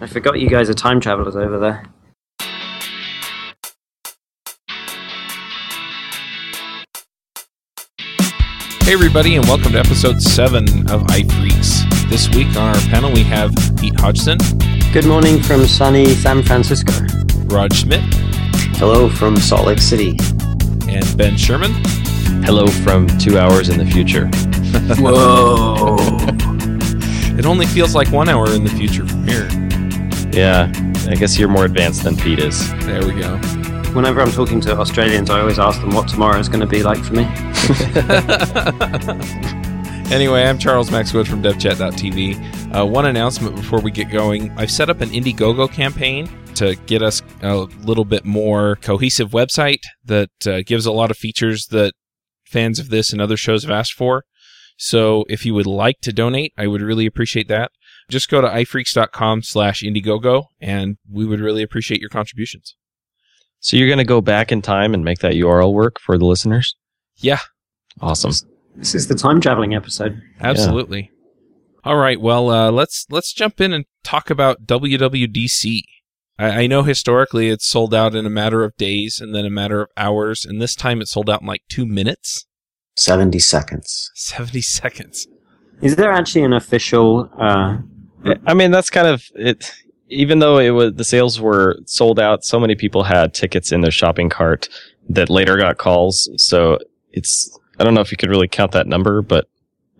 I forgot you guys are time travelers over there. Hey, everybody, and welcome to episode 7 of iPhreaks. This week on our panel, we have Pete Hodgson, Good morning from sunny San Francisco. Rod Schmidt, Hello from Salt Lake City. and Ben Scheirman. Hello from two hours in the future. Whoa! It only feels like one hour in the future from here. Yeah, I guess you're more advanced than Pete is. There we go. Whenever I'm talking to Australians, I always ask them what tomorrow is going to be like for me. Anyway, I'm Charles Max Wood from DevChat.tv. Uh, one announcement before we get going I've set up an Indiegogo campaign to get us a little bit more cohesive website that uh, gives a lot of features that fans of this and other shows have asked for. So if you would like to donate, I would really appreciate that. Just go to iphreaks.com slash Indiegogo and we would really appreciate your contributions. So you're going to go back in time and make that URL work for the listeners? Yeah. Awesome. This is the time traveling episode. Absolutely. All right. Well, uh, let's let's jump in and talk about WWDC. I, I know historically it's sold out in a matter of days and then a matter of hours, and this time it sold out in like two minutes, 70 seconds. seventy seconds. Is there actually an official? Uh, I mean, that's kind of it. Even though it was the sales were sold out, so many people had tickets in their shopping cart that later got calls. So it's I don't know if you could really count that number, but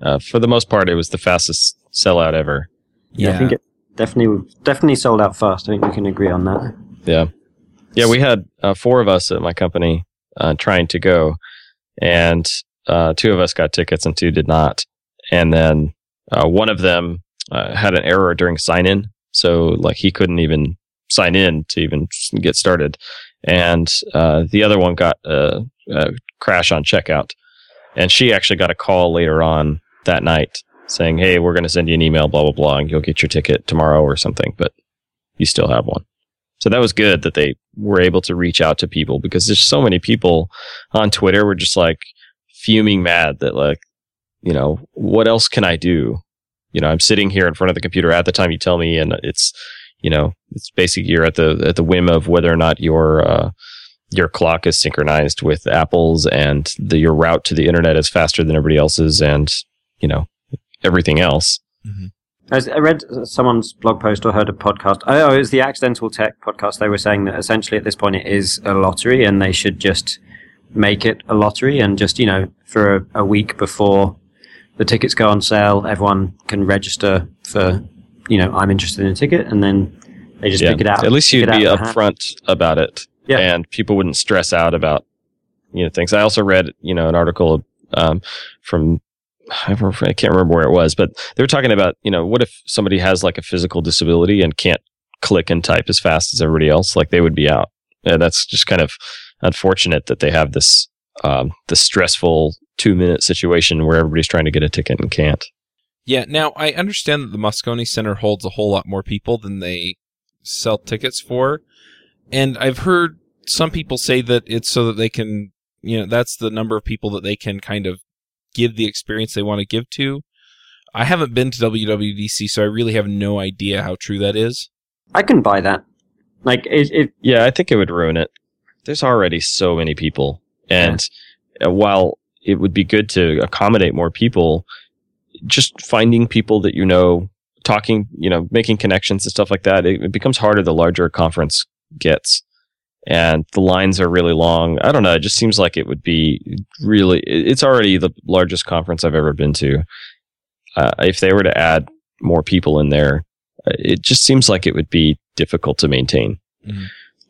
uh, for the most part, it was the fastest sellout ever. yeah, I think it definitely definitely sold out fast. I think we can agree on that. Yeah. Yeah, we had uh, four of us at my company uh, trying to go, and uh, two of us got tickets and two did not. And then uh, one of them uh, had an error during sign in. So, like, he couldn't even sign in to even get started. And uh, the other one got a, a crash on checkout. And she actually got a call later on that night saying, Hey, we're going to send you an email, blah, blah, blah, and you'll get your ticket tomorrow or something. But you still have one. So that was good that they were able to reach out to people because there's so many people on Twitter were just like fuming mad that like, you know, what else can I do? You know, I'm sitting here in front of the computer at the time you tell me and it's, you know, it's basically you're at the, at the whim of whether or not your, uh, your clock is synchronized with Apple's and the, your route to the internet is faster than everybody else's and, you know, everything else. I was- I read someone's blog post or heard a podcast. Oh, it was the Accidental Tech podcast. They were saying that essentially at this point it is a lottery and they should just make it a lottery and just, you know, for a, a week before the tickets go on sale, everyone can register for, you know, I'm interested in a ticket and then they just pick it out. At least you'd be the upfront about it. Yeah. And people wouldn't stress out about, you know, things. I also read, you know, an article, um, from, I can't remember where it was, but they were talking about, you know, what if somebody has like a physical disability and can't click and type as fast as everybody else? Like they would be out. And that's just kind of unfortunate that they have this, um, this stressful two minute situation where everybody's trying to get a ticket and can't. Yeah. Now I understand that the Moscone Center holds a whole lot more people than they sell tickets for, and I've heard some people say that it's so that they can, you know, that's the number of people that they can kind of give the experience they want to give to. I haven't been to WWDC, so I really have no idea how true that is. I can buy that. Like, it, it Yeah, I think it would ruin it. There's already so many people. And uh, while it would be good to accommodate more people, just finding people that you know, talking, you know, making connections and stuff like that, it, it becomes harder the larger a conference gets. And the lines are really long. I don't know. It just seems like it would be really, it's already the largest conference I've ever been to. Uh, if they were to add more people in there, uh, it just seems like it would be difficult to maintain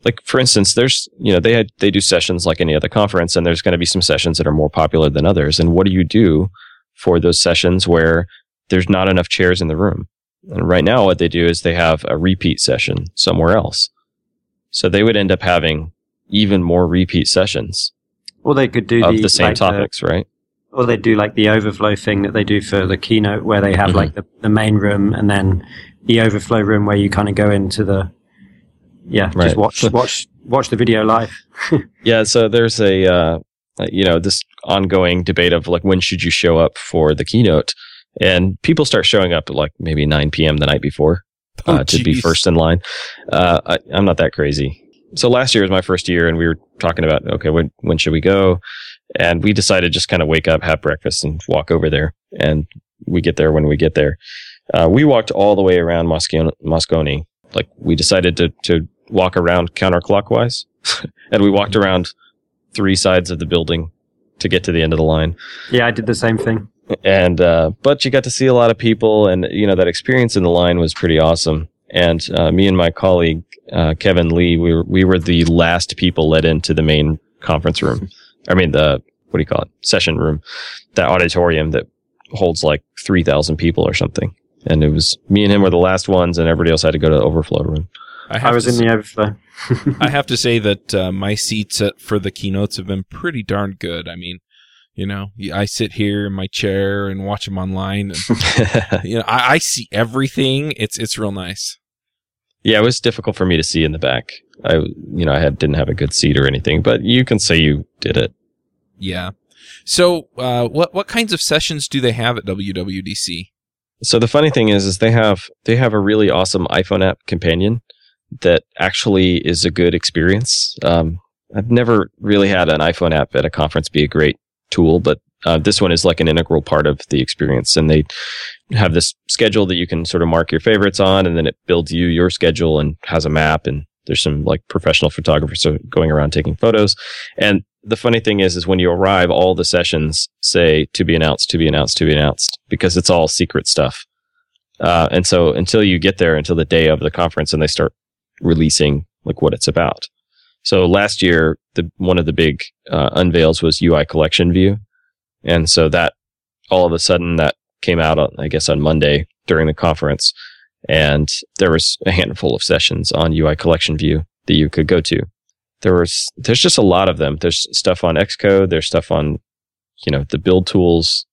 like for instance there's you know they had they do sessions like any other conference and there's going to be some sessions that are more popular than others. And what do you do for those sessions where there's not enough chairs in the room? And right now what they do is they have a repeat session somewhere else. So they would end up having even more repeat sessions or they could do of the, the same like topics right? Or they do like the overflow thing that they do for the keynote where they have Mhm. like the, the main room and then the overflow room where you kind of go into the yeah Right. just watch watch watch the video live Yeah, so there's a uh, you know this ongoing debate of like when should you show up for the keynote, and people start showing up at like maybe 9 p.m. the night before, Oh, uh, to be first in line. Uh, I, I'm not that crazy. So last year was my first year, and we were talking about okay, when when should we go? And we decided just kind of wake up, have breakfast, and walk over there. And we get there when we get there. Uh, we walked all the way around Moscone, Moscone. Like we decided to to walk around counterclockwise, and we walked around three sides of the building to get to the end of the line. Yeah, I did the same thing. and uh, but you got to see a lot of people and you know that experience in the line was pretty awesome. And uh, me and my colleague uh, kevin lee we were, we were the last people let into the main conference room. I mean the what do you call it? Session room. That auditorium that holds like 3000 people or something. And it was me and him were the last ones and everybody else had to go to the overflow room I have was to in say- the overflow. I have to say that uh, my seats at, for the keynotes have been pretty darn good. I mean, you know, I sit here in my chair and watch them online. And, you know, I, I see everything. It's it's real nice. yeah it was difficult for me to see in the back i you know i had didn't have a good seat or anything but you can say you did it Yeah. So, uh, what what kinds of sessions do they have at WWDC? So the funny thing is, is they have they have a really awesome iPhone app companion that actually is a good experience. Um, I've never really had an iPhone app at a conference be a great tool, but uh, this one is like an integral part of the experience. And they have this schedule that you can sort of mark your favorites on, and then it builds you your schedule and has a map. And there's some like professional photographers going around taking photos. And the funny thing is, is when you arrive, all the sessions say to be announced, to be announced, to be announced, because it's all secret stuff. Uh, and so until you get there, until the day of the conference, and they start releasing like what it's about. So last year, the one of the big uh, unveils was UI Collection View, and so that all of a sudden that came out, on, I guess, on Monday during the conference, and there was a handful of sessions on UI Collection View that you could go to. There was there's just a lot of them. There's stuff on Xcode. There's stuff on you know the build tools.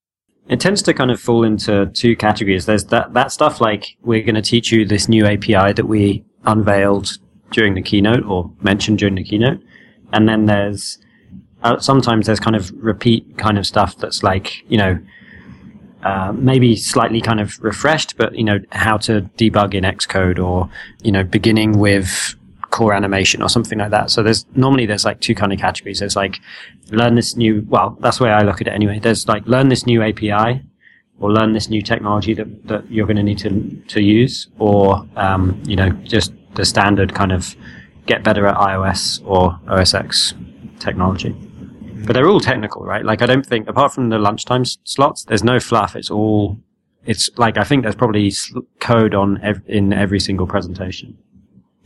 It tends to kind of fall into two categories. There's that, that stuff like we're going to teach you this new API that we unveiled during the keynote or mentioned during the keynote. And then there's uh, sometimes there's kind of repeat kind of stuff that's like, you know, uh, maybe slightly kind of refreshed, but you know, how to debug in Xcode or, you know, beginning with core animation or something like that. So there's normally there's like two kind of categories. There's like learn this new, well, that's the way I look at it anyway. There's like learn this new API or learn this new technology that, that you're going to need to, to use or, um, you know, just the standard kind of get better at iOS or OS X technology. But they're all technical, right? Like I don't think, apart from the lunchtime s- slots, there's no fluff. It's all, it's like I think there's probably sl- code on ev- in every single presentation.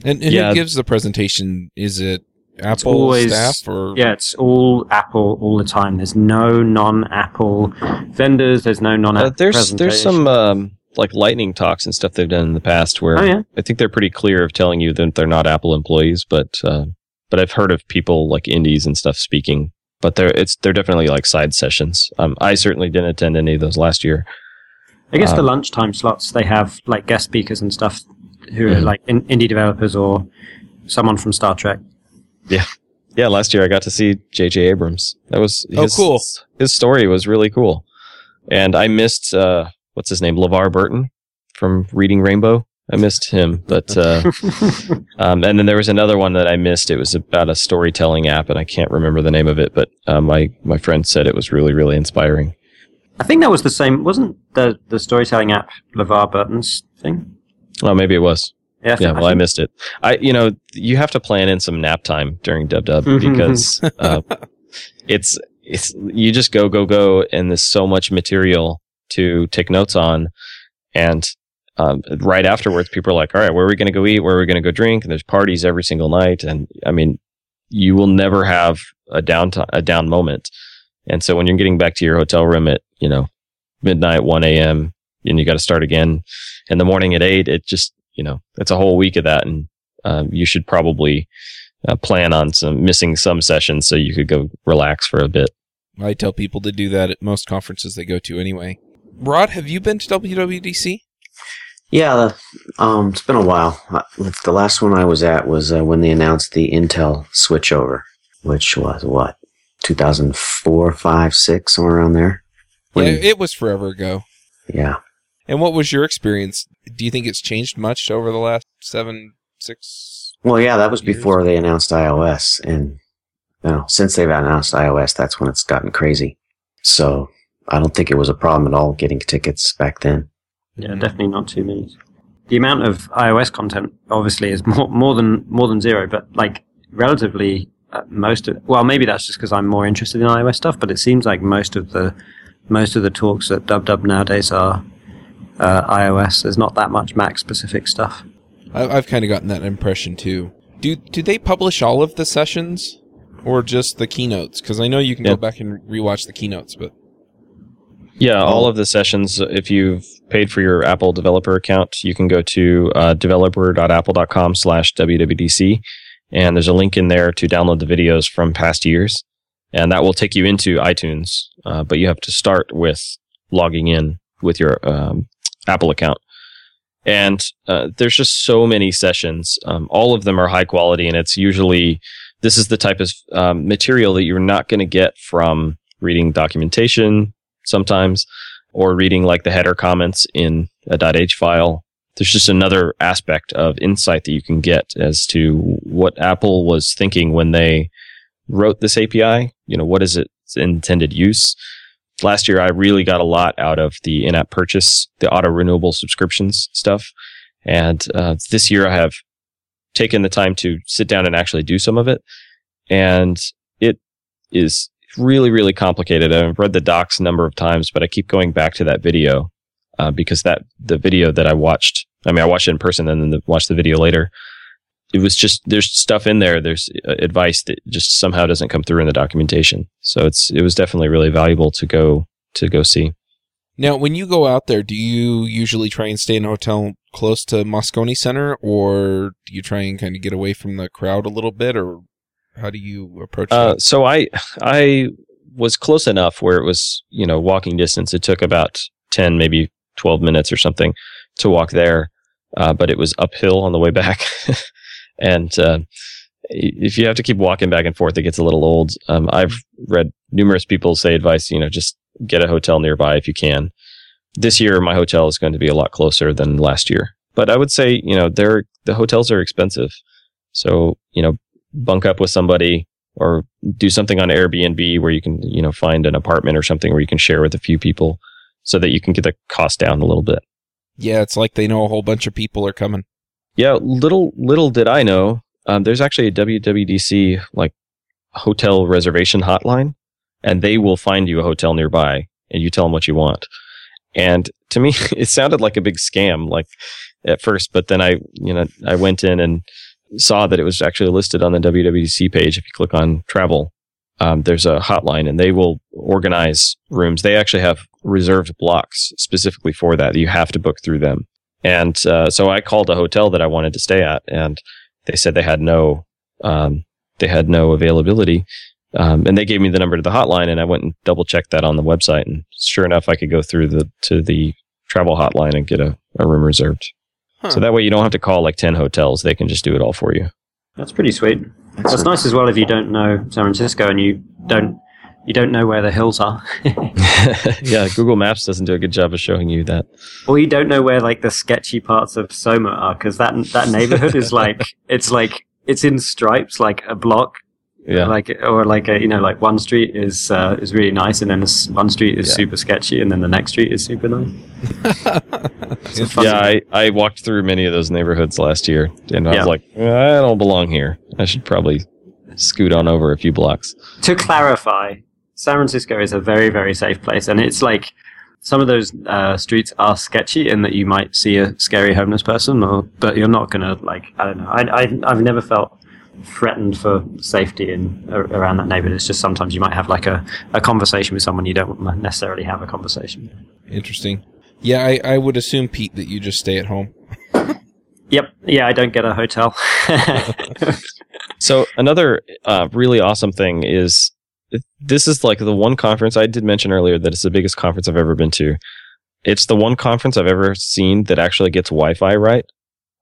And, and Yeah. who gives the presentation? Is it Apple always- staff or Yeah, it's all Apple all the time. There's no non-Apple vendors. There's no non-Apple. Uh, there's there's some um, like lightning talks and stuff they've done in the past where Oh yeah, I think they're pretty clear of telling you that they're not Apple employees, but uh, but I've heard of people like indies and stuff speaking. But they're it's they're definitely like side sessions. Um, I certainly didn't attend any of those last year. I guess the Um, lunchtime slots they have like guest speakers and stuff who are Mhm. like in, indie developers or someone from Star Trek. Yeah, Yeah, last year I got to see J.J. Abrams. That was Oh, his, cool. His story was really cool, and I missed uh, what's his name, LeVar Burton from Reading Rainbow. I missed him, but uh, um, and then there was another one that I missed. It was about a storytelling app, and I can't remember the name of it. But uh, my my friend said it was really really inspiring. I think that was the same. Wasn't the the storytelling app LeVar Burton's thing? Oh, maybe it was. Yeah, I Yeah, well, I think- missed it. I, you know, you have to plan in some nap time during Dub Dub because uh, it's it's you just go go go, and there's so much material to take notes on, and um, right afterwards, people are like, "All right, where are we going to go eat? Where are we going to go drink?" And there's parties every single night, and I mean, you will never have a down a down moment. And so when you're getting back to your hotel room at you know midnight, one a.m., and you got to start again in the morning at eight, it just you know it's a whole week of that, and um, you should probably uh, plan on some missing some sessions so you could go relax for a bit. I tell people to do that at most conferences they go to anyway. Rod, have you been to WWDC? Yeah, um, it's been a while. Uh, The last one I was at was uh, when they announced the Intel switchover, which was what 2004, 5, 6, somewhere around there. Yeah, it was forever ago. yeah. And what was your experience? Do you think it's changed much over the last seven, six? Well, yeah, that was years? before they announced iOS, and you know, since they've announced iOS, that's when it's gotten crazy. So I don't think it was a problem at all getting tickets back then. Yeah, definitely not two minutes. The amount of iOS content obviously is more more than more than zero, but like relatively uh, most of well maybe that's just because I'm more interested in iOS stuff, but it seems like most of the most of the talks at Dub Dub nowadays are uh, iOS. There's not that much Mac specific stuff. I, I've kind of gotten that impression too. Do do they publish all of the sessions, or just the keynotes? Because I know you can Yeah. go back and rewatch the keynotes, but Yeah, all of the sessions, if you've paid for your Apple developer account, you can go to uh, developer.apple.com slash WWDC. And there's a link in there to download the videos from past years. And that will take you into iTunes. Uh, but you have to start with logging in with your um, Apple account. And uh, there's just so many sessions. Um, all of them are high quality, and it's usually this is the type of um, material that you're not going to get from reading documentation sometimes or reading like the header comments in a .h file. There's just another aspect of insight that you can get as to what Apple was thinking when they wrote this API. You know, what is its intended use? Last year, I really got a lot out of the in-app purchase, the auto renewable subscriptions stuff. And uh, this year, I have taken the time to sit down and actually do some of it. And it is really, really complicated. I've read the docs a number of times, but I keep going back to that video uh, because that the video that I watched, I mean, I watched it in person and then the, watched the video later. It was just there's stuff in there. There's uh, advice that just somehow doesn't come through in the documentation. So it's it was definitely really valuable to go to go see. now when you go out there, do you usually try and stay in a hotel close to Moscone Center, or do you try and kind of get away from the crowd a little bit, or how do you approach Uh, that? so I I was close enough where it was you know walking distance. It took about ten, maybe twelve minutes or something to walk there, uh, but it was uphill on the way back. and uh, if you have to keep walking back and forth, it gets a little old. Um, I've read numerous people say advice, you know, just get a hotel nearby if you can. This year, my hotel is going to be a lot closer than last year, but I would say you know they're the hotels are expensive, so you know bunk up with somebody or do something on Airbnb where you can, you know, find an apartment or something where you can share with a few people so that you can get the cost down a little bit. yeah, it's like they know a whole bunch of people are coming. Yeah, little little did I know, um, there's actually a WWDC like hotel reservation hotline, and they will find you a hotel nearby, and you tell them what you want. And to me, it sounded like a big scam, like at first, but then I, you know, I went in and saw that it was actually listed on the WWDC page. If you click on travel, um, there's a hotline, and they will organize rooms. They actually have reserved blocks specifically for that. You have to book through them. And uh, so I called a hotel that I wanted to stay at, and they said they had no, um, they had no availability. Um, and they gave me the number to the hotline, and I went and double checked that on the website. And sure enough, I could go through the to the travel hotline and get a, a room reserved. Huh. So that way, you don't have to call like ten hotels; they can just do it all for you. That's pretty sweet. That's nice as well if you don't know San Francisco and you don't you don't know where the hills are, yeah, Google Maps doesn't do a good job of showing you that. or you don't know where like the sketchy parts of Soma are because that that neighborhood is like it's like it's in stripes like a block Yeah, like or like a, you know like one street is uh, is really nice and then this one street is Yeah. super sketchy and then the next street is super nice. It's a fun- yeah. I, I walked through many of those neighborhoods last year, and I Yeah. was like, I don't belong here. I should probably scoot on over a few blocks. to clarify, San Francisco is a very, very safe place, and it's like some of those uh, streets are sketchy in that you might see a scary homeless person, or but you're not gonna like I don't know. I, I I've never felt threatened for safety in around that neighborhood. It's just sometimes you might have like a, a conversation with someone you don't necessarily have a conversation. Interesting. Yeah, I, I would assume Pete that you just stay at home. Yep. Yeah, I don't get a hotel. So another uh, really awesome thing is this is like the one conference I did mention earlier that it's the biggest conference I've ever been to. It's the one conference I've ever seen that actually gets Wi-Fi right.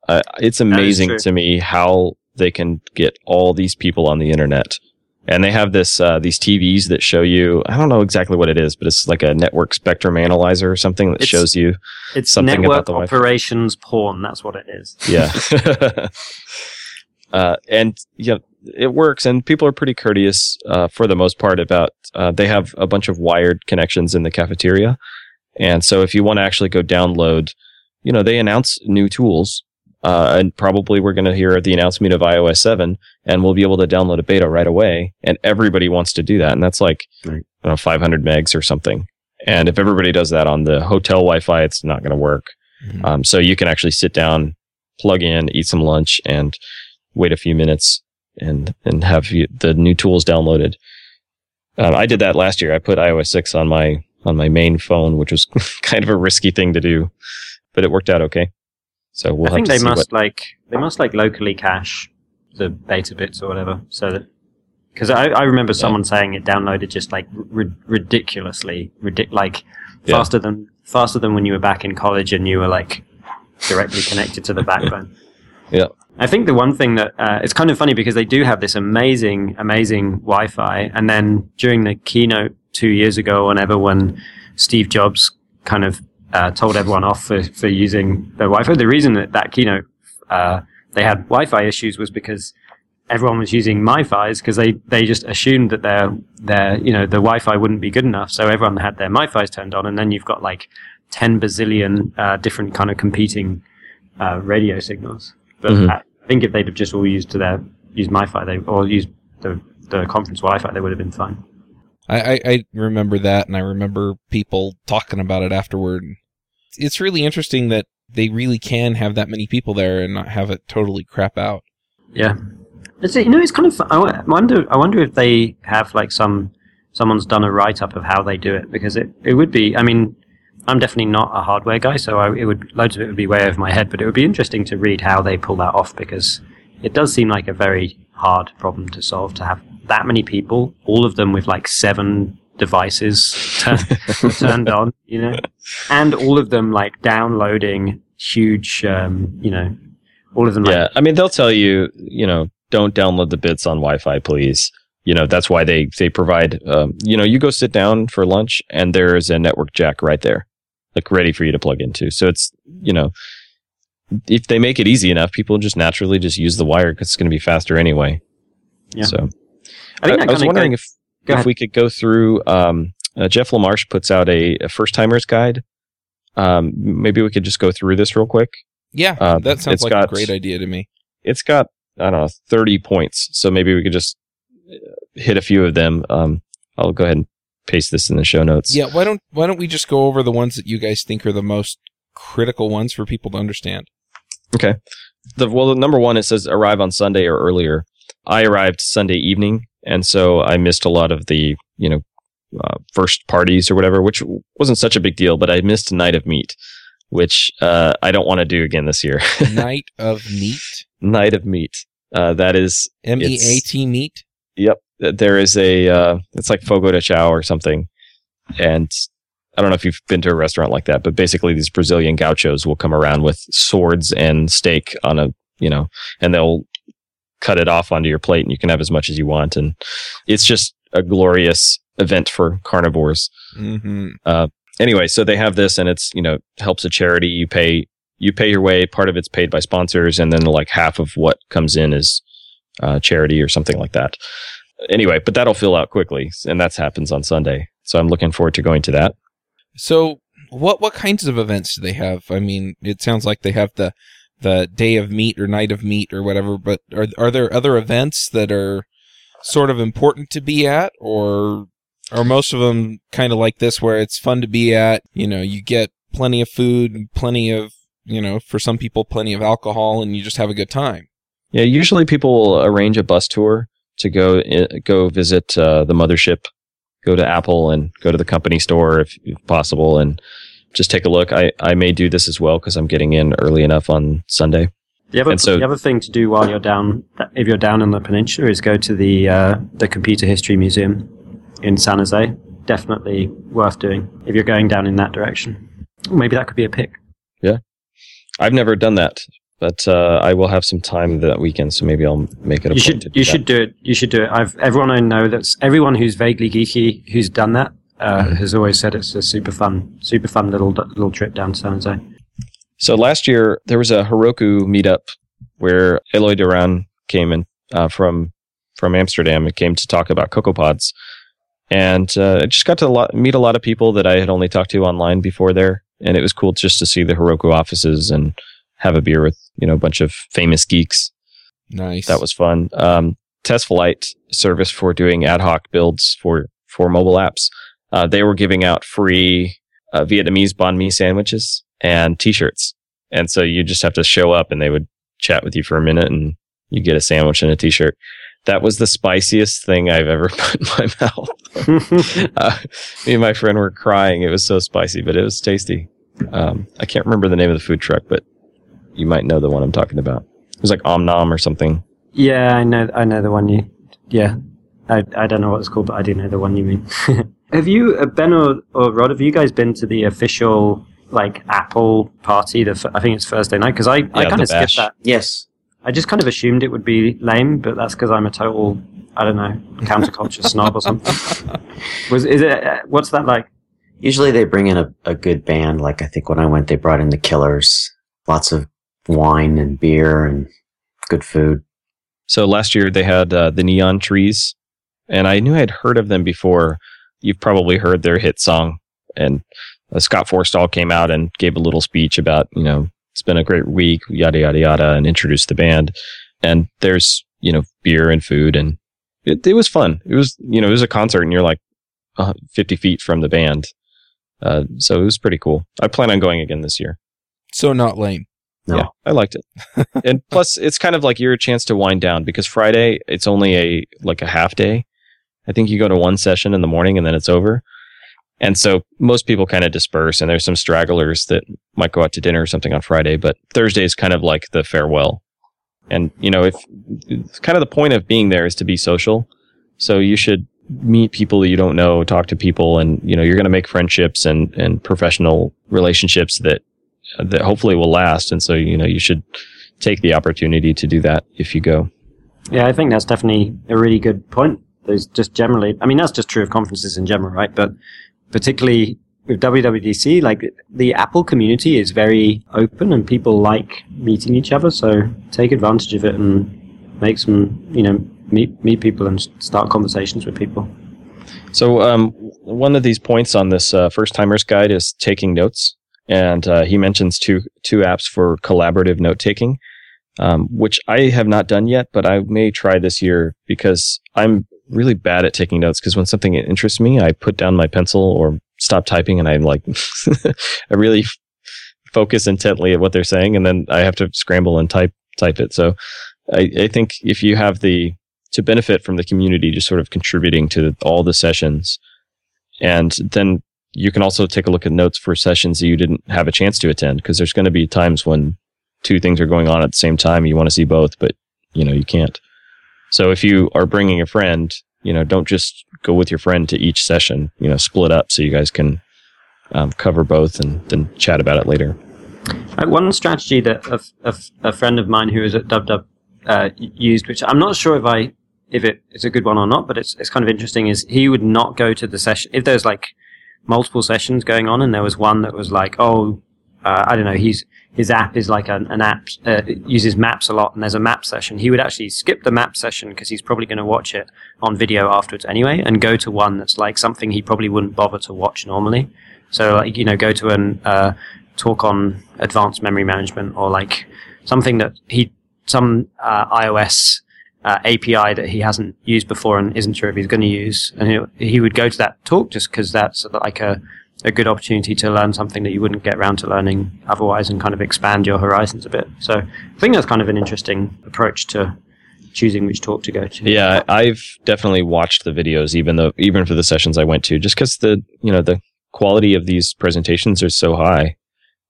Uh, it's amazing to me how they can get all these people on the internet and they have this uh, these TVs that show you. I don't know exactly what it is, but it's like a network spectrum analyzer or something that It's- shows you. It's Something about network the Wi-Fi. operations porn. That's what it is. Yeah. uh, and yeah, it works, and people are pretty courteous uh, for the most part about. Uh, they have a bunch of wired connections in the cafeteria, and so if you want to actually go download, you know, they announce new tools. Uh, and probably we're going to hear the announcement of iOS 7 and we'll be able to download a beta right away. And everybody wants to do that. And that's like, Right. I don't know, 500 megs or something. And if everybody does that on the hotel Wi-Fi, it's not going to work. Mhm. Um, so you can actually sit down, plug in, eat some lunch, and wait a few minutes and and have you, the new tools downloaded. Um, I did that last year. I put iOS six on my on my main phone, which was kind of a risky thing to do, but it worked out okay. So we'll I think they must like they must like locally cache the beta bits or whatever, so that because I, I remember someone saying it downloaded just like ri- ridiculously ridic- like Yeah. faster than faster than when you were back in college and you were like directly connected to the backbone. Yeah. I think the one thing that uh, it's kind of funny because they do have this amazing, amazing Wi-Fi, and then during the keynote two years ago, or whenever, when Steve Jobs kind of uh, told everyone off for, for using their Wi-Fi, the reason that that keynote uh, they had Wi-Fi issues was because everyone was using MiFi's because they, they just assumed that their their you know the Wi-Fi wouldn't be good enough, so everyone had their MiFi's turned on, and then you've got like ten bazillion uh, different kind of competing uh, radio signals. But Mhm. I think if they'd have just all used to their used MiFi, they or used the the conference Wi-Fi, they would have been fine. I, I, I remember that, and I remember people talking about it afterward. It's really interesting that they really can have that many people there and not have it totally crap out. Yeah, it's you know it's kind of I wonder I wonder if they have like some someone's done a write up of how they do it because it it would be I mean I'm definitely not a hardware guy so I, it would loads of it would be way over my head but it would be interesting to read how they pull that off because it does seem like a very hard problem to solve to have that many people all of them with like seven devices turn, turned on you know and all of them like downloading huge um, you know all of them like Yeah, I mean they'll tell you, you know, don't download the bits on Wi-Fi, please. You know that's why they they provide. Um, you know, you go sit down for lunch, and there is a network jack right there, like ready for you to plug into. So it's you know, if they make it easy enough, people just naturally just use the wire because it's going to be faster anyway. Yeah. So I think that I was wondering go- if Go if ahead. we could go through. Um, uh, Jeff LaMarche puts out a, a first timers guide. Um, maybe we could just go through this real quick. Yeah, Uh, that sounds it's like got- a great idea to me. It's got I don't know thirty points, so maybe we could just uh, hit a few of them. Um, I'll go ahead and paste this in the show notes. Yeah, why don't why don't we just go over the ones that you guys think are the most critical ones for people to understand? Okay. The well, the number one it says arrive on Sunday or earlier. I arrived Sunday evening, and so I missed a lot of the you know uh, first parties or whatever, which wasn't such a big deal. But I missed Night of Meat, which uh, I don't want to do again this year. Night of Meat, Night of Meat. Uh, that is M E A T Meat. Yep. There is a, uh, it's like Fogo de Chao or something. And I don't know if you've been to a restaurant like that, but basically these Brazilian gauchos will come around with swords and steak on a, you know, and they'll cut it off onto your plate and you can have as much as you want. And it's just a glorious event for carnivores. hmm Anyway, so they have this and it's, you know, helps a charity. You pay, you pay your way. Part of it's paid by sponsors and then like half of what comes in is uh, charity or something like that. Anyway, but that'll fill out quickly, and that happens on Sunday. So I'm looking forward to going to that. So, what what kinds of events do they have? I mean, it sounds like they have the the day of meat or night of meat or whatever. But are are there other events that are sort of important to be at, or are most of them kind of like this, where it's fun to be at? You know, you get plenty of food, plenty of you know, for some people, plenty of alcohol, and you just have a good time. Yeah, usually people will arrange a bus tour to go go visit uh, the mothership, go to Apple, and go to the company store if, if possible, and just take a look. I, I may do this as well because I'm getting in early enough on Sunday. The other, so- the other thing to do while you're down, if you're down in the peninsula, is go to the uh, the Computer History Museum in San Jose. Definitely worth doing if you're going down in that direction. Maybe that could be a pick. Yeah, I've never done that. but uh, I will have some time that weekend, so maybe I'll make it. A You point should you that. should do it. You should do it. I've everyone I know that's everyone who's vaguely geeky who's done that uh, has always said it's a super fun, super fun little little trip down to San Jose. So last year there was a Heroku meetup where Eloy Duran came in uh, from from Amsterdam and came to talk about CocoaPods, and uh, I just got to lot, meet a lot of people that I had only talked to online before there, and it was cool just to see the Heroku offices and have a beer with you know a bunch of famous geeks. Nice. That was fun. Um, TestFlight service for doing ad hoc builds for for mobile apps. Uh, they were giving out free uh, Vietnamese banh mi sandwiches and T-shirts, and so you just have to show up, and they would chat with you for a minute, and you get a sandwich and a T-shirt. That was the spiciest thing I've ever put in my mouth. uh, me and my friend were crying. It was so spicy, but it was tasty. Um, I can't remember the name of the food truck, but you might know the one I'm talking about. It was like Om Nom or something. yeah, I know. I know the one you. Yeah, I I don't know what it's called, but I do know the one you mean. have you, uh, Ben or, or Rod? Have you guys been to the official like Apple party? The f- I think it's Thursday night because I I kind the of skipped bash. that. Yes. I just kind of assumed it would be lame, but that's because I'm a total, I don't know, counterculture snob or something. Was is it? Uh, what's that like? Usually they bring in a, a good band. Like I think when I went, they brought in the Killers. Lots of wine and beer and good food. So last year they had uh, the Neon Trees, and I knew I'd heard of them before. You've probably heard their hit song, and uh, Scott Forstall came out and gave a little speech about you know it's been a great week, yada yada yada, and introduced the band. And there's you know beer and food, and it, it was fun. It was you know it was a concert, and you're like uh, 50 feet from the band, uh, so it was pretty cool. I plan on going again this year. so not lame. No. Yeah, I liked it. and plus, it's kind of like your chance to wind down because Friday it's only a like a half day. I think you go to one session in the morning and then it's over. And so most people kind of disperse, and there's some stragglers that might go out to dinner or something on Friday. But Thursday is kind of like the farewell. And you know, if kind of the point of being there is to be social, so you should meet people you don't know, talk to people, and you know, you're going to make friendships and and professional relationships that that hopefully will last. And so, you know, you should take the opportunity to do that if you go. Yeah, I think that's definitely a really good point. There's just generally, I mean, that's just true of conferences in general, right? But particularly with WWDC, like the Apple community is very open and people like meeting each other. So take advantage of it and make some, you know, meet meet people and start conversations with people. So, um, one of these points on this uh, first timers guide is taking notes. And uh, he mentions two two apps for collaborative note taking, um, which I have not done yet, but I may try this year because I'm really bad at taking notes. Because when something interests me, I put down my pencil or stop typing, and I'm like, I really f- focus intently at what they're saying, and then I have to scramble and type type it. So, I, I think if you have the to benefit from the community, just sort of contributing to all the sessions, and then you can also take a look at notes for sessions that you didn't have a chance to attend because there's going to be times when two things are going on at the same time. You want to see both, but you know you can't. So if you are bringing a friend, you know, don't just go with your friend to each session. You know, split up so you guys can um, cover both and then chat about it later. Uh, one strategy that a, a, a friend of mine who is at DubDub uh, used, which I'm not sure if I if it is a good one or not, but it's it's kind of interesting. Is he would not go to the session if there's like multiple sessions going on, and there was one that was like, oh, uh, I don't know, he's his app is like an, an app uh, uses maps a lot, and there's a map session. He would actually skip the map session because he's probably going to watch it on video afterwards anyway, and go to one that's like something he probably wouldn't bother to watch normally. So like you know, go to an uh, talk on advanced memory management or like something that he some uh, iOS uh, API that he hasn't used before and isn't sure if he's going to use, and he, he would go to that talk just because that's like a a good opportunity to learn something that you wouldn't get around to learning otherwise, and kind of expand your horizons a bit. So I think that's kind of an interesting approach to choosing which talk to go to. Yeah, I've definitely watched the videos, even though even for the sessions I went to, just because the you know the quality of these presentations are so high,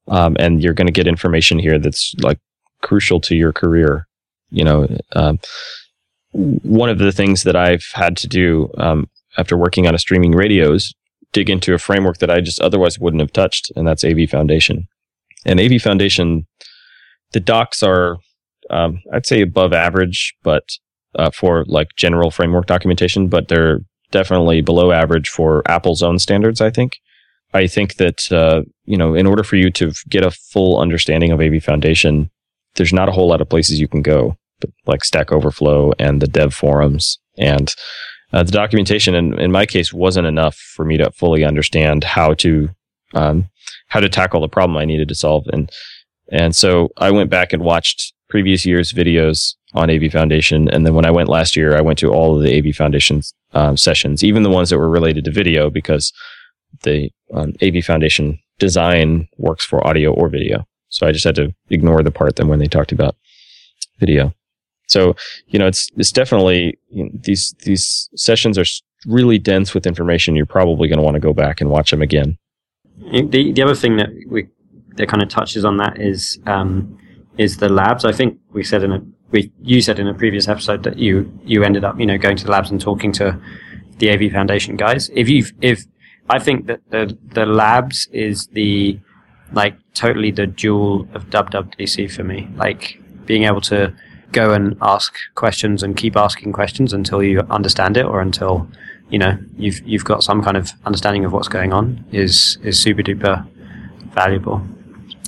um, and you're going to get information here that's like crucial to your career. You know, um, one of the things that I've had to do um, after working on a streaming radio is dig into a framework that I just otherwise wouldn't have touched, and that's AV Foundation. And AV Foundation the docs are, um, I'd say above average, but uh, for like general framework documentation, but they're definitely below average for Apple's own standards. I think. I think that uh, you know, in order for you to get a full understanding of AV Foundation, there's not a whole lot of places you can go, like Stack Overflow and the dev forums and uh, the documentation. In, in my case, wasn't enough for me to fully understand how to um, how to tackle the problem I needed to solve. And and so I went back and watched previous year's videos on AV Foundation. And then when I went last year, I went to all of the AV Foundation um, sessions, even the ones that were related to video, because the um, AV Foundation design works for audio or video. So I just had to ignore the part then when they talked about video. So you know, it's it's definitely you know, these these sessions are really dense with information. You're probably going to want to go back and watch them again. The the other thing that we that kind of touches on that is um, is the labs. I think we said in a we you said in a previous episode that you you ended up you know going to the labs and talking to the AV Foundation guys. If you if I think that the the labs is the like totally the jewel of WWDC for me. Like being able to go and ask questions and keep asking questions until you understand it or until you know you've you've got some kind of understanding of what's going on is is super duper valuable.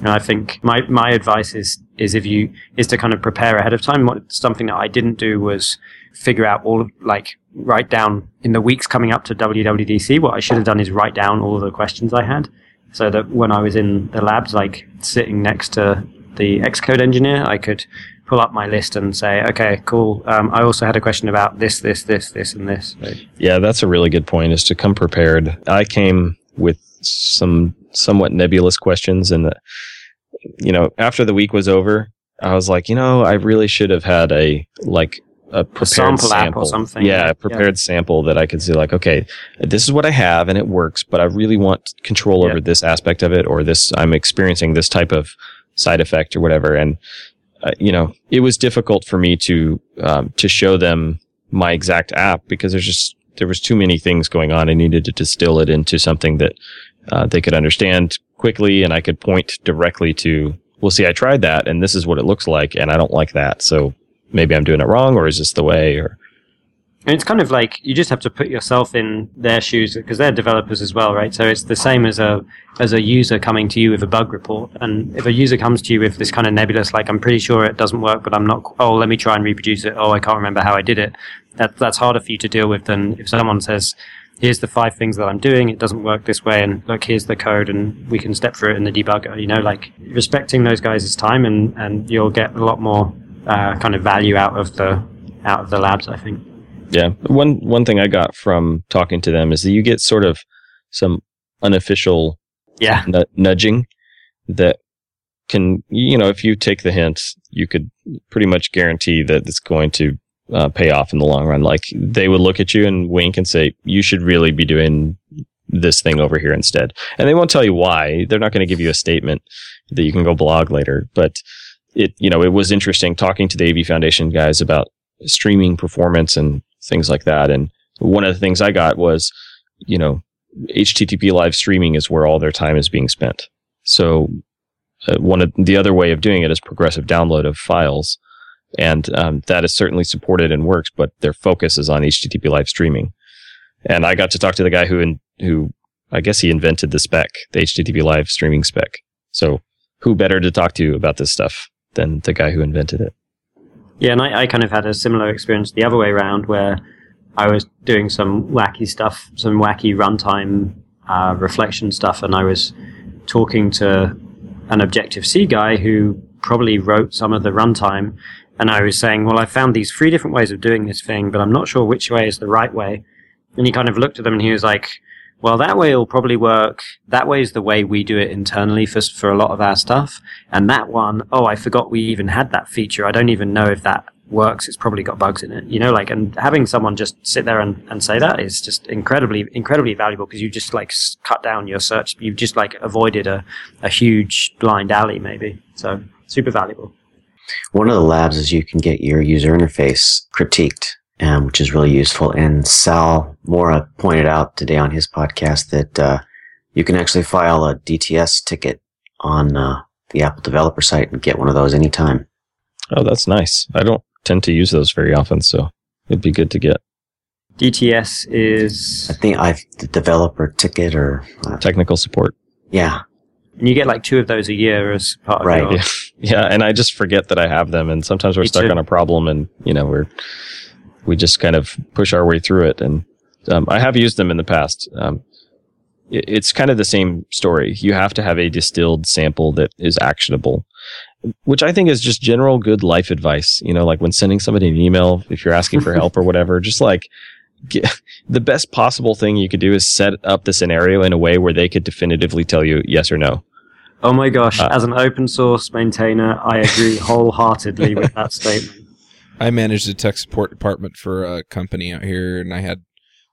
And I think my my advice is is if you is to kind of prepare ahead of time. What something that I didn't do was figure out all of like write down in the weeks coming up to WWDC. What I should have done is write down all of the questions I had, so that when I was in the labs, like sitting next to the Xcode engineer, I could pull up my list and say, okay, cool. Um, I also had a question about this, this, this, this, and this. So, Yeah, that's a really good point. Is to come prepared. I came with some somewhat nebulous questions, and the, you know, after the week was over, I was like, you know, I really should have had a like a prepared sample app or something. Yeah, Yeah. a prepared sample that I could see like, okay, this is what I have and it works, but I really want control over Yeah. this aspect of it or this I'm experiencing this type of side effect or whatever. And uh, you know, it was difficult for me to um, to show them my exact app because there's just there was too many things going on. I needed to distill it into something that uh, they could understand quickly, and I could point directly to. Well, see, I tried that, and this is what it looks like, and I don't like that. So maybe I'm doing it wrong, or is this the way? Or And it's kind of like you just have to put yourself in their shoes because they're developers as well, right? So it's the same as a as a user coming to you with a bug report. And if a user comes to you with this kind of nebulous, like I'm pretty sure it doesn't work, but I'm not. Oh, let me try and reproduce it. Oh, I can't remember how I did it. That that's harder for you to deal with than if someone says, "Here's the five things that I'm doing. It doesn't work this way, and look, here's the code, and we can step through it in the debugger." You know, like respecting those guys' time, and and you'll get a lot more uh, kind of value out of the out of the labs. I think. Yeah. One one thing I got from talking to them is that you get sort of some unofficial Yeah. nu- nudging that can you know if you take the hint you could pretty much guarantee that it's going to uh, pay off in the long run like they would look at you and wink and say you should really be doing this thing over here instead and they won't tell you why they're not going to give you a statement that you can go blog later but it you know it was interesting talking to the AV Foundation guys about streaming performance and things like that and one of the things I got was you know HTTP live streaming is where all their time is being spent. So uh, one of the other way of doing it is progressive download of files, and um, that is certainly supported and works. But their focus is on HTTP live streaming. And I got to talk to the guy who in, who I guess he invented the spec, the HTTP live streaming spec. So who better to talk to about this stuff than the guy who invented it? Yeah, and I, I kind of had a similar experience the other way around where I was doing some wacky stuff, some wacky runtime uh, reflection stuff, and I was talking to an Objective C guy who probably wrote some of the runtime, and I was saying, well, I found these three different ways of doing this thing, but I'm not sure which way is the right way. And he kind of looked at them and he was like, well, that way will probably work. That way is the way we do it internally for, for a lot of our stuff. And that one, oh, I forgot we even had that feature. I don't even know if that works. It's probably got bugs in it, you know, like, and having someone just sit there and, and say that is just incredibly, incredibly valuable because you just like cut down your search. You've just like avoided a, a huge blind alley maybe. So super valuable. One of the labs is you can get your user interface critiqued, um, which is really useful. And Saul Mora pointed out today on his podcast that uh, you can actually file a DTS ticket on uh, the Apple developer site and get one of those anytime. Oh, that's nice. I don't tend to use those very often, so it'd be good to get DTS is, I think I've the developer ticket or uh, technical support. yeah, and you get like two of those a year as part of Right, your. Yeah, yeah, and I just forget that I have them, and sometimes we're Me stuck too. on a problem, and you know we're we just kind of push our way through it. And um, I have used them in the past. Um, it, it's kind of the same story. You have to have a distilled sample that is actionable, which I think is just general good life advice. You know, like when sending somebody an email, if you're asking for help or whatever, just like. Get, the best possible thing you could do is set up the scenario in a way where they could definitively tell you yes or no. Oh my gosh! Uh, as an open source maintainer, I agree wholeheartedly with that statement. I managed the tech support department for a company out here, and I had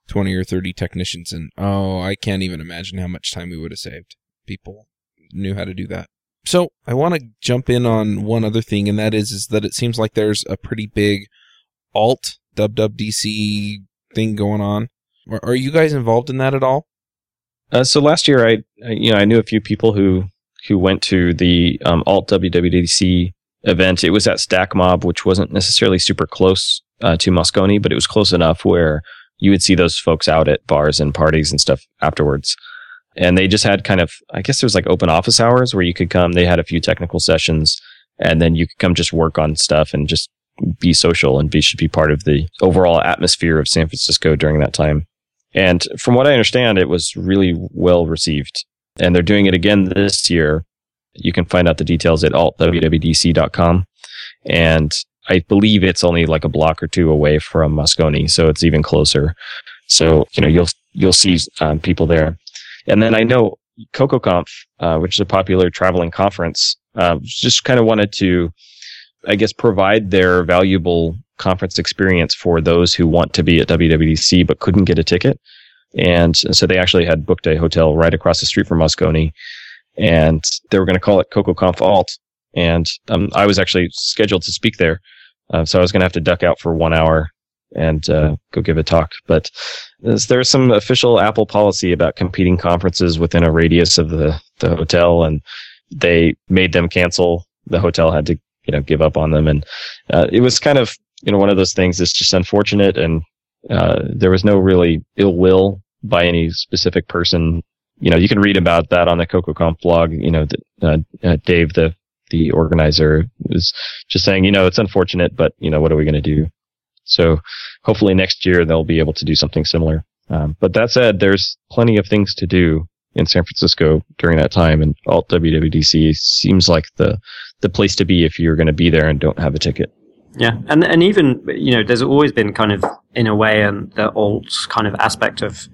20 or 30 technicians, and oh, I can't even imagine how much time we would have saved. People knew how to do that. So I want to jump in on one other thing, and that is, is that it seems like there's a pretty big alt WWDC thing going on. Are, you guys involved in that at all? Uh, so last year, I I- you know I knew a few people who who went to the um, Alt WWDC event. It was at StackMob, which wasn't necessarily super close uh, to Moscone, but it was close enough where you would see those folks out at bars and parties and stuff afterwards. And they just had kind of, I guess there's like open office hours where you could come. They had a few technical sessions, and then you could come just work on stuff and just be social and be should be part of the overall atmosphere of San Francisco during that time. And from what I understand, it was really well received. And they're doing it again this year. You can find out the details at altwwdc.com. And I believe it's only like a block or two away from Moscone, so it's even closer. So, you know, you'll, you'll see um, people there. And then I know CocoConf, uh, which is a popular traveling conference, uh, just kind of wanted to, I guess, provide their valuable conference experience for those who want to be at WWDC but couldn't get a ticket. And so they actually had booked a hotel right across the street from Moscone and they were going to call it CocoConf Alt. And um, I was actually scheduled to speak there. Uh, so I was going to have to duck out for one hour and uh, go give a talk. But there's, some official Apple policy about competing conferences within a radius of the, the hotel, and they made them cancel. The hotel had to, you know, give up on them, and uh, it was kind of, you know, one of those things. that's just unfortunate, and uh, there was no really ill will by any specific person. You know, you can read about that on the CocoConf blog. You know, uh, uh, Dave, the the organizer, was just saying, you know, it's unfortunate, but you know, what are we going to do? So hopefully next year they'll be able to do something similar. Um, but that said, there's plenty of things to do in San Francisco during that time, and Alt WWDC seems like the the place to be if you're going to be there and don't have a ticket. Yeah, and and even you know, there's always been kind of in a way, and the alt kind of aspect of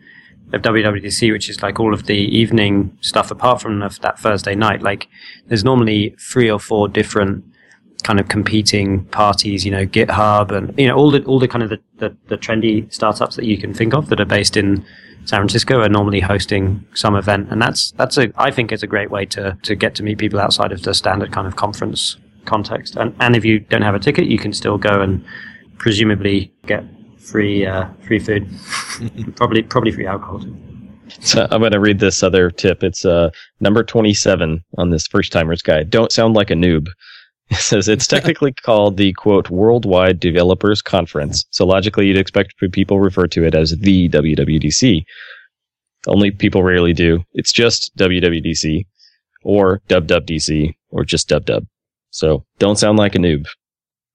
of WWDC, which is like all of the evening stuff apart from that Thursday night. Like, there's normally three or four different kind of competing parties. You know, GitHub and you know all the all the kind of the, the, the trendy startups that you can think of that are based in San Francisco are normally hosting some event, and that's that's a I think it's a great way to to get to meet people outside of the standard kind of conference context. And and if you don't have a ticket, you can still go and presumably get free uh, free food, probably probably free alcohol. Too. So I'm going to read this other tip. It's uh, number 27 on this first timers guide. Don't sound like a noob. It says it's technically called the quote Worldwide Developers Conference. So logically, you'd expect people refer to it as the WWDC. Only people rarely do. It's just WWDC or WWDC or just DubDub. So don't sound like a noob.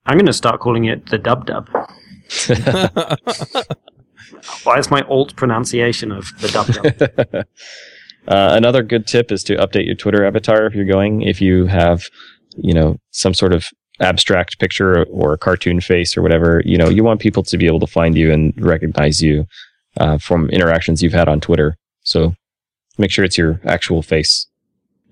I'm going to start calling it the Dub Dub. Why is my alt pronunciation of the Dub uh, another good tip is to update your Twitter avatar if you're going. If you have, you know, some sort of abstract picture or a cartoon face or whatever, you know, you want people to be able to find you and recognize you uh, from interactions you've had on Twitter. So make sure it's your actual face.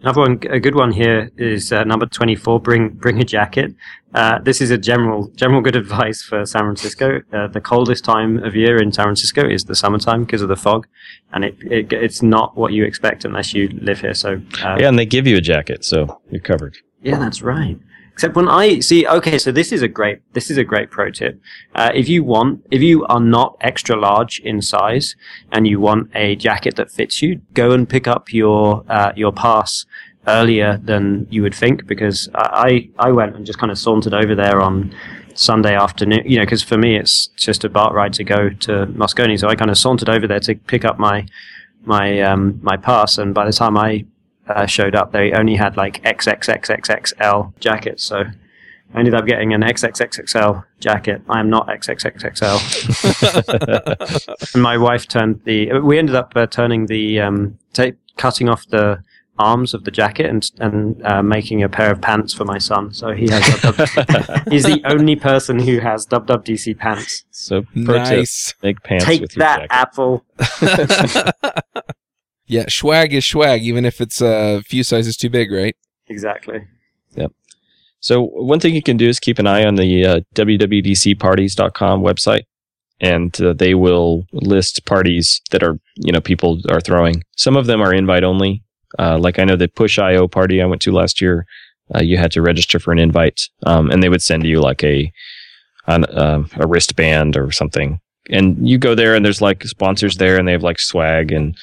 Another one, a good one here is uh, number twenty-four. Bring bring a jacket. Uh, this is a general general good advice for San Francisco. Uh, the coldest time of year in San Francisco is the summertime because of the fog, and it, it it's not what you expect unless you live here. So uh, Yeah, and they give you a jacket, so you're covered. Yeah, that's right. Except when I see, okay, so this is a great, this is a great pro tip. Uh, if you want, if you are not extra large in size and you want a jacket that fits you, go and pick up your, uh, your pass, earlier than you would think because I, I went and just kind of sauntered over there on Sunday afternoon, you know, because for me it's just a BART ride to go to Moscone. So I kind of sauntered over there to pick up my my um, my pass, and by the time I uh, showed up, they only had like XXXXXL jackets. So I ended up getting an XXXXL jacket. I am not XXXXL. and my wife turned the. We ended up uh, turning the um, ta cutting off the arms of the jacket and and uh, making a pair of pants for my son. So he has. he's the only person who has DC pants. So nice. Tip, make pants. Take with that, Apple. Yeah, swag is swag, even if it's a few sizes too big, right? Exactly. Yep. So one thing you can do is keep an eye on the uh, wwdcparties.com website, and uh, they will list parties that are you know people are throwing. Some of them are invite only. Uh, like I know the Push IO party I went to last year, uh, you had to register for an invite, um, and they would send you like a an, uh, a wristband or something. And you go there, and there's like sponsors there, and they have like swag. And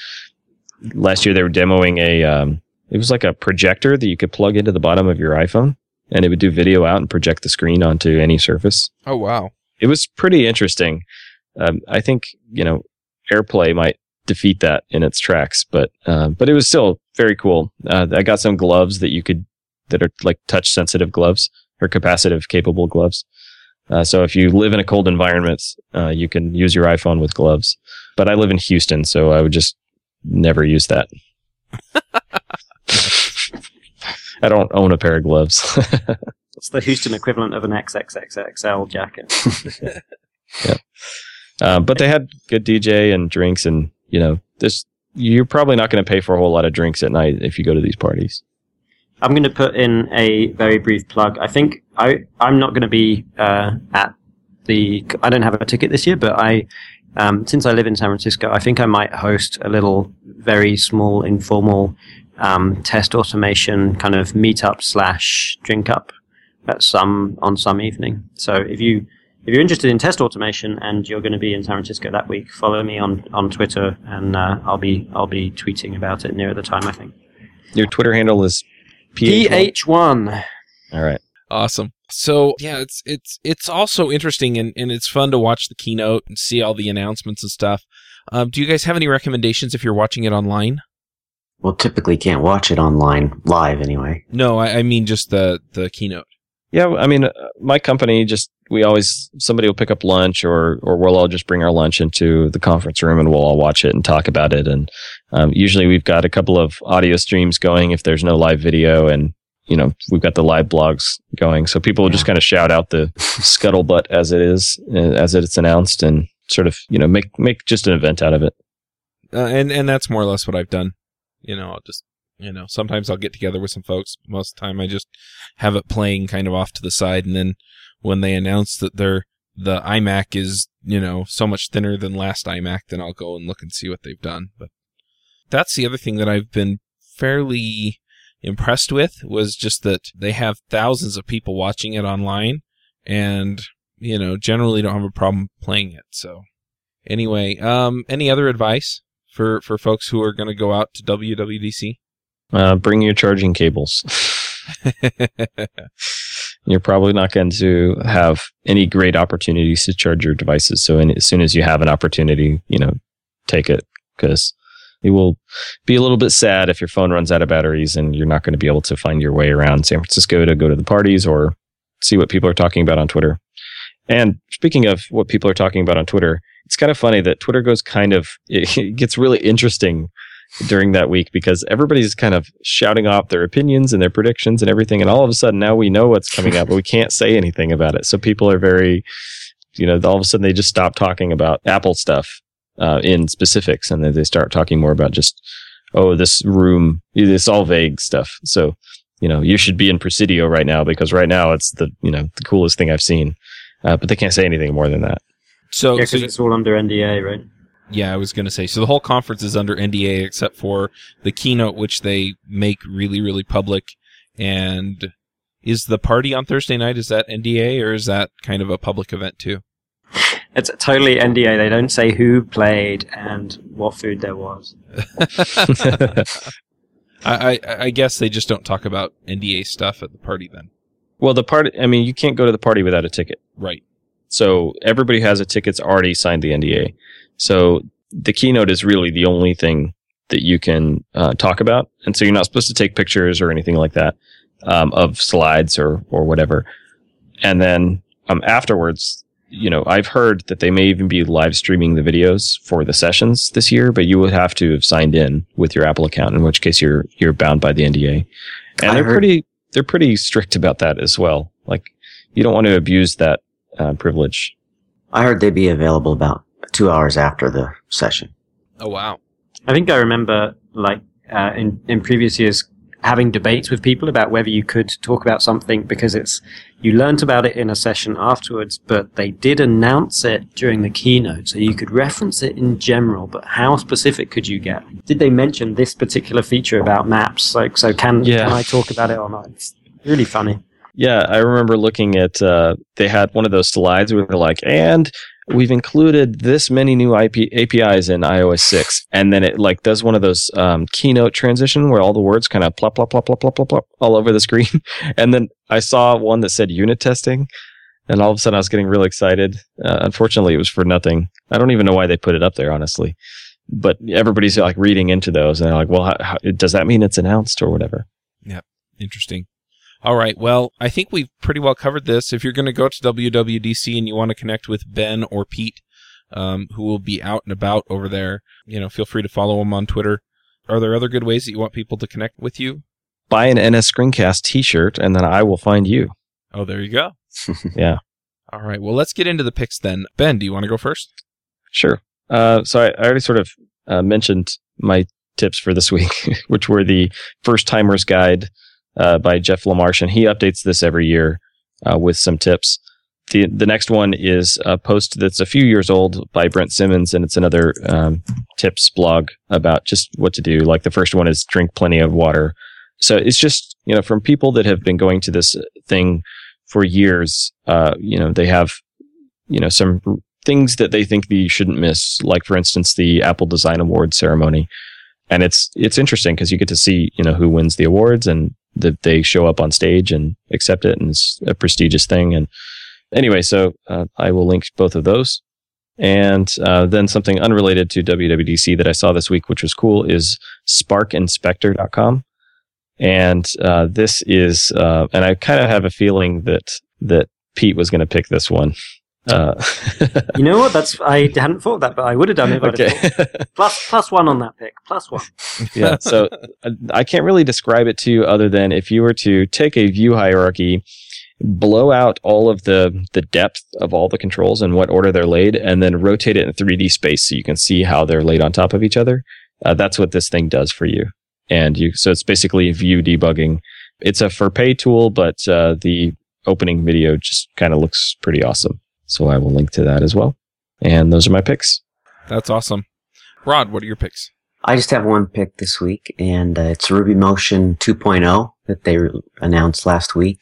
last year they were demoing a um, it was like a projector that you could plug into the bottom of your iPhone, and it would do video out and project the screen onto any surface. Oh wow! It was pretty interesting. Um, I think you know AirPlay might defeat that in its tracks, but uh, but it was still very cool. Uh, I got some gloves that you could that are like touch sensitive gloves or capacitive capable gloves. Uh, so if you live in a cold environment, uh, you can use your iPhone with gloves. But I live in Houston, so I would just never use that. I don't own a pair of gloves. it's the Houston equivalent of an XXXXL jacket. yeah. Uh, but they had good DJ and drinks, and you know, this you're probably not going to pay for a whole lot of drinks at night if you go to these parties. I'm going to put in a very brief plug. I think I I'm not going to be uh, at the. I don't have a ticket this year, but I um, since I live in San Francisco, I think I might host a little, very small, informal um, test automation kind of meetup slash drink up at some on some evening. So if you if you're interested in test automation and you're going to be in San Francisco that week, follow me on, on Twitter and uh, I'll be I'll be tweeting about it near the time. I think your Twitter handle is ph1. All right, awesome. So yeah, it's it's it's also interesting and, and it's fun to watch the keynote and see all the announcements and stuff. Um, do you guys have any recommendations if you're watching it online? Well, typically can't watch it online live anyway. No, I, I mean just the the keynote. Yeah, I mean, uh, my company just we always somebody will pick up lunch, or or we'll all just bring our lunch into the conference room and we'll all watch it and talk about it. And um, usually we've got a couple of audio streams going if there's no live video, and you know we've got the live blogs going, so people will just kind of shout out the scuttlebutt as it is, uh, as it's announced, and sort of you know make make just an event out of it. Uh, and and that's more or less what I've done. You know, I'll just you know, sometimes I'll get together with some folks. Most of the time, I just have it playing kind of off to the side, and then when they announce that their the iMac is you know so much thinner than last iMac, then I'll go and look and see what they've done. But that's the other thing that I've been fairly impressed with was just that they have thousands of people watching it online, and you know generally don't have a problem playing it. So anyway, um, any other advice for for folks who are going to go out to WWDC? Uh, bring your charging cables. You're probably not going to have any great opportunities to charge your devices. So in, as soon as you have an opportunity, you know, take it because it will be a little bit sad if your phone runs out of batteries and you're not going to be able to find your way around San Francisco to go to the parties or see what people are talking about on Twitter. And speaking of what people are talking about on Twitter, it's kind of funny that Twitter goes kind of, it gets really interesting during that week because everybody's kind of shouting off their opinions and their predictions and everything. And all of a sudden now we know what's coming up, but we can't say anything about it. So people are very, you know, all of a sudden they just stop talking about Apple stuff uh, in specifics and then they start talking more about just, oh, this room, it's all vague stuff. So, you know, you should be in Presidio right now because right now it's the, you know, the coolest thing I've seen. Uh, but they can't say anything more than that. So, yeah, so it's all under NDA, right? Yeah, I was going to say. So the whole conference is under NDA except for the keynote, which they make really, really public. And is the party on Thursday night, is that NDA or is that kind of a public event too? It's totally NDA. They don't say who played and what food there was. I, I, I guess they just don't talk about NDA stuff at the party then. Well, the party, I mean, you can't go to the party without a ticket. Right. So everybody who has a ticket's already signed the NDA. So the keynote is really the only thing that you can uh, talk about. And so you're not supposed to take pictures or anything like that um, of slides or, or whatever. And then um, afterwards, you know, I've heard that they may even be live streaming the videos for the sessions this year, but you would have to have signed in with your Apple account, in which case you're you're bound by the NDA. And I they're heard- pretty they're pretty strict about that as well. Like you don't want to abuse that uh, privilege. I heard they'd be available about two hours after the session. Oh wow. I think I remember, like uh, in in previous years, having debates with people about whether you could talk about something because it's you learnt about it in a session afterwards, but they did announce it during the keynote, so you could reference it in general. But how specific could you get? Did they mention this particular feature about maps? Like, so can Yeah. can I talk about it or not? It's really funny. Yeah, I remember looking at uh, they had one of those slides where they're like, and we've included this many new IP, APIs in iOS six, and then it like does one of those um, keynote transition where all the words kind of plop plop plop plop plop plop plop all over the screen, and then I saw one that said unit testing, and all of a sudden I was getting really excited. Uh, unfortunately, it was for nothing. I don't even know why they put it up there, honestly. But everybody's like reading into those, and they're like, "Well, how, how, does that mean it's announced or whatever?" Yeah. Interesting. All right. Well, I think we've pretty well covered this. If you're going to go to WWDC and you want to connect with Ben or Pete, um, who will be out and about over there, you know, feel free to follow them on Twitter. Are there other good ways that you want people to connect with you? Buy an NSScreencast T-shirt, and then I will find you. Oh, there you go. Yeah. All right. Well, let's get into the picks then. Ben, do you want to go first? Sure. Uh, so I, I already sort of uh, mentioned my tips for this week, which were the First Timers Guide uh, by Jeff LaMarche, and he updates this every year uh, with some tips. The the next one is a post that's a few years old by Brent Simmons, and it's another um, tips blog about just what to do. Like the first one is drink plenty of water. So it's just you know from people that have been going to this thing for years. Uh, you know they have you know some things that they think that you shouldn't miss, like for instance the Apple Design Award ceremony. And it's it's interesting because you get to see you know who wins the awards and that they show up on stage and accept it, and it's a prestigious thing. And anyway, so uh, I will link both of those. And uh, then something unrelated to WWDC that I saw this week, which was cool, is SparkInspector.com. And uh, this is, uh, and I kind of have a feeling that that Pete was going to pick this one. Uh, You know what? That's I hadn't thought of that, but I would have done it. okay. Plus plus one on that pick. Plus one. yeah. So uh, I can't really describe it to you other than if you were to take a view hierarchy, blow out all of the the depth of all the controls and what order they're laid, and then rotate it in 3D space so you can see how they're laid on top of each other. Uh, that's what this thing does for you. And you, so it's basically view debugging. It's a for pay tool, but uh, the opening video just kind of looks pretty awesome. So I will link to that as well. And those are my picks. That's awesome. Rod, what are your picks? I just have one pick this week, and uh, it's RubyMotion 2.0 that they re- announced last week.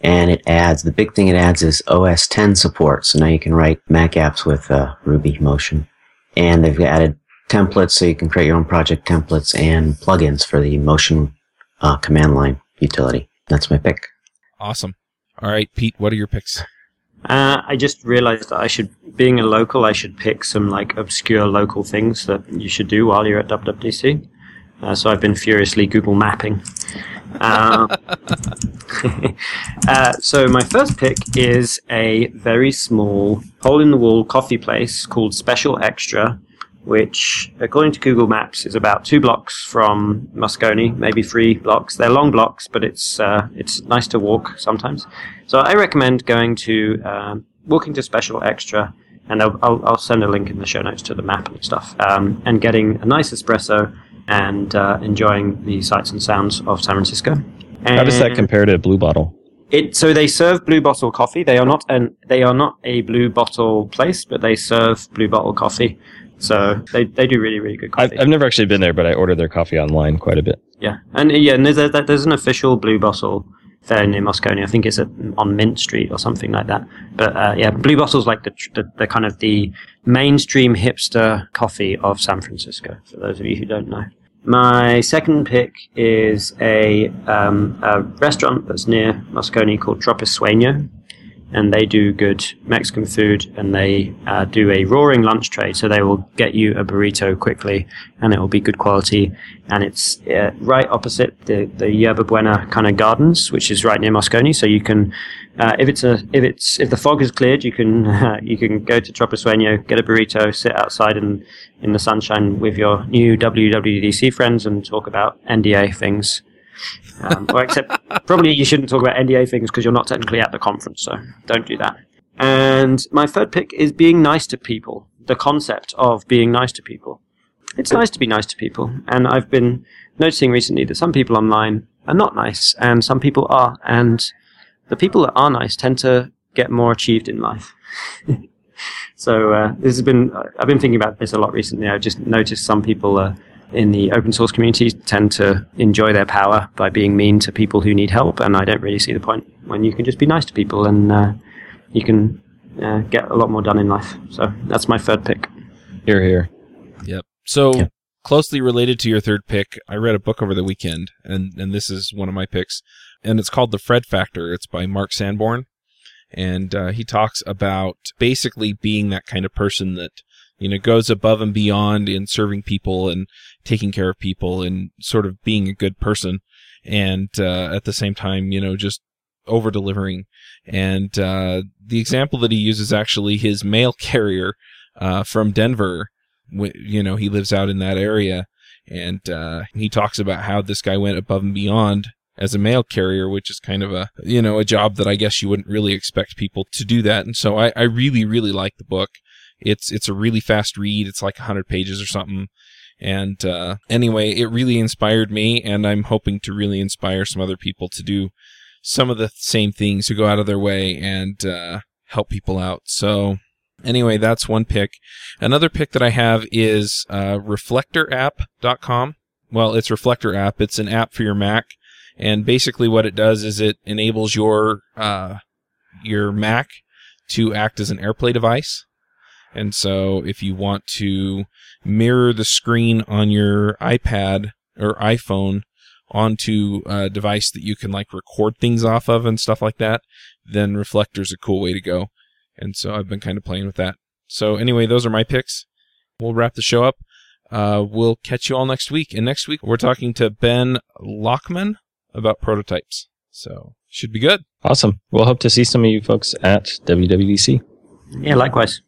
And it adds, the big thing it adds is OS 10 support. So now you can write Mac apps with uh, RubyMotion. And they've added templates so you can create your own project templates and plugins for the Motion uh, command line utility. That's my pick. Awesome. All right, Pete, what are your picks? Uh, I just realized that I should, being a local, I should pick some like obscure local things that you should do while you're at WWDC. Uh, so I've been furiously Google mapping. Uh, uh, so my first pick is a very small hole-in-the-wall coffee place called Special Extra, which, according to Google Maps, is about two blocks from Moscone, maybe three blocks. They're long blocks, but it's uh, it's nice to walk sometimes. So I recommend going to um, walking to Special Extra, and I'll, I'll, I'll send a link in the show notes to the map and stuff, um, and getting a nice espresso and uh, enjoying the sights and sounds of San Francisco. How does that compare to Blue Bottle? It so they serve blue bottle coffee. They are not an they are not a blue bottle place, but they serve blue bottle coffee. So they, they do really really good I've, coffee. I've never actually been there, but I order their coffee online quite a bit. Yeah, and yeah, and there's, a, there's an official Blue Bottle there near Moscone. I think it's at, on Mint Street or something like that. But uh, yeah, Blue Bottle's like the, the the kind of the mainstream hipster coffee of San Francisco. For those of you who don't know, My second pick is a, um, a restaurant that's near Moscone called Tropisueño and they do good Mexican food, and they uh, do a roaring lunch tray. So they will get you a burrito quickly, and it will be good quality. And it's uh, right opposite the the Yerba Buena kind of gardens, which is right near Moscone. So you can, uh, if it's a if it's if the fog is cleared, you can you can go to Tropisueño, get a burrito, sit outside in in the sunshine with your new WWDC friends, and talk about NDA things. Um, or except probably you shouldn't talk about NDA things because you're not technically at the conference, so don't do that. And my third pick is being nice to people. The concept of being nice to people. It's nice to be nice to people, and I've been noticing recently that some people online are not nice, and some people are, and the people that are nice tend to get more achieved in life. so uh, this has been I've been thinking about this a lot recently. I've just noticed some people are in the open source community tend to enjoy their power by being mean to people who need help, and I don't really see the point when you can just be nice to people and uh, you can uh, get a lot more done in life. So that's my third pick. Here, here. Yep. So closely related to your third pick, I read a book over the weekend, and and this is one of my picks, and it's called The Fred Factor. It's by Mark Sanborn, and uh, he talks about basically being that kind of person that you know goes above and beyond in serving people and taking care of people and sort of being a good person and uh, at the same time you know just over delivering and uh, the example that he uses actually his mail carrier uh, from denver you know he lives out in that area. And uh, he talks about how this guy went above and beyond as a mail carrier, which is kind of a you know a job that I guess you wouldn't really expect people to do that. And so I, I really really like the book. It's it's a really fast read. It's like 100 pages or something. And uh, anyway, it really inspired me, and I'm hoping to really inspire some other people to do some of the same things, to go out of their way and uh, help people out. So anyway, that's one pick. Another pick that I have is uh, reflectorapp.com. Well, it's Reflector app. It's an app for your Mac, and basically what it does is it enables your uh, your Mac to act as an AirPlay device. And so if you want to mirror the screen on your iPad or iPhone onto a device that you can like record things off of and stuff like that, then Reflector's a cool way to go. And so I've been kind of playing with that. So anyway, those are my picks. We'll wrap the show up. Uh, we'll catch you all next week. And next week we're talking to Ben Lachman about prototypes. So should be good. Awesome. We'll hope to see some of you folks at WWDC. Yeah, likewise.